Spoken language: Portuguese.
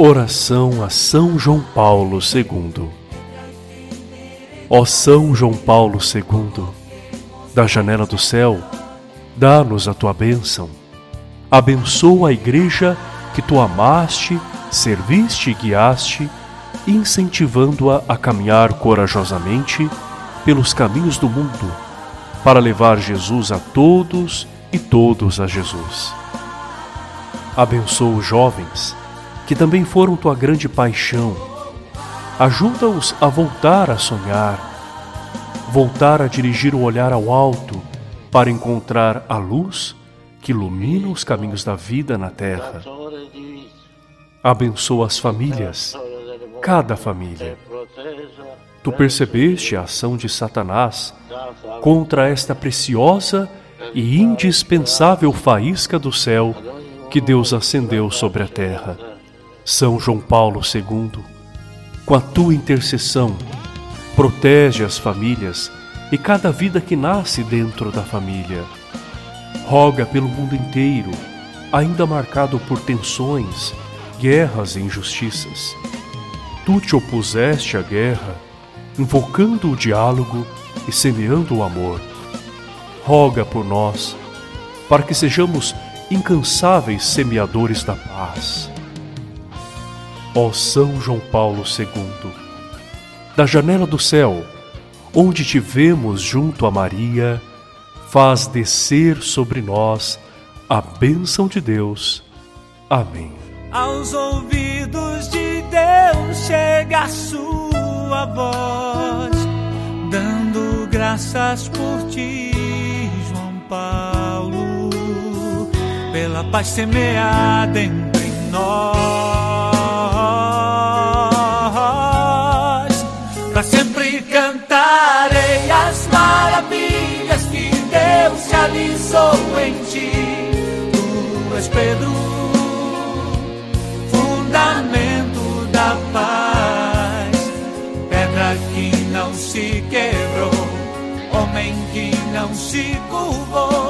Oração a São João Paulo II. Ó São João Paulo II, da janela do céu, dá-nos a tua bênção. Abençoa a igreja que tu amaste, serviste e guiaste, incentivando-a a caminhar corajosamente pelos caminhos do mundo, para levar Jesus a todos e todos a Jesus. Abençoa os jovens, que também foram tua grande paixão. Ajuda-os a voltar a sonhar, voltar a dirigir o olhar ao alto para encontrar a luz que ilumina os caminhos da vida na terra. Abençoa as famílias, cada família. Tu percebeste a ação de Satanás contra esta preciosa e indispensável faísca do céu que Deus acendeu sobre a terra. São João Paulo II, com a tua intercessão, protege as famílias e cada vida que nasce dentro da família. Roga pelo mundo inteiro, ainda marcado por tensões, guerras e injustiças. Tu te opuseste à guerra, invocando o diálogo e semeando o amor. Roga por nós, para que sejamos incansáveis semeadores da paz. Ó São João Paulo II, da janela do céu, onde te vemos junto a Maria, faz descer sobre nós a bênção de Deus. Amém. Aos ouvidos de Deus chega a sua voz, dando graças por ti, João Paulo, pela paz semeada entre nós. Para sempre cantarei as maravilhas que Deus realizou em ti. Tu és Pedro não se quebrou, homem que não se curvou.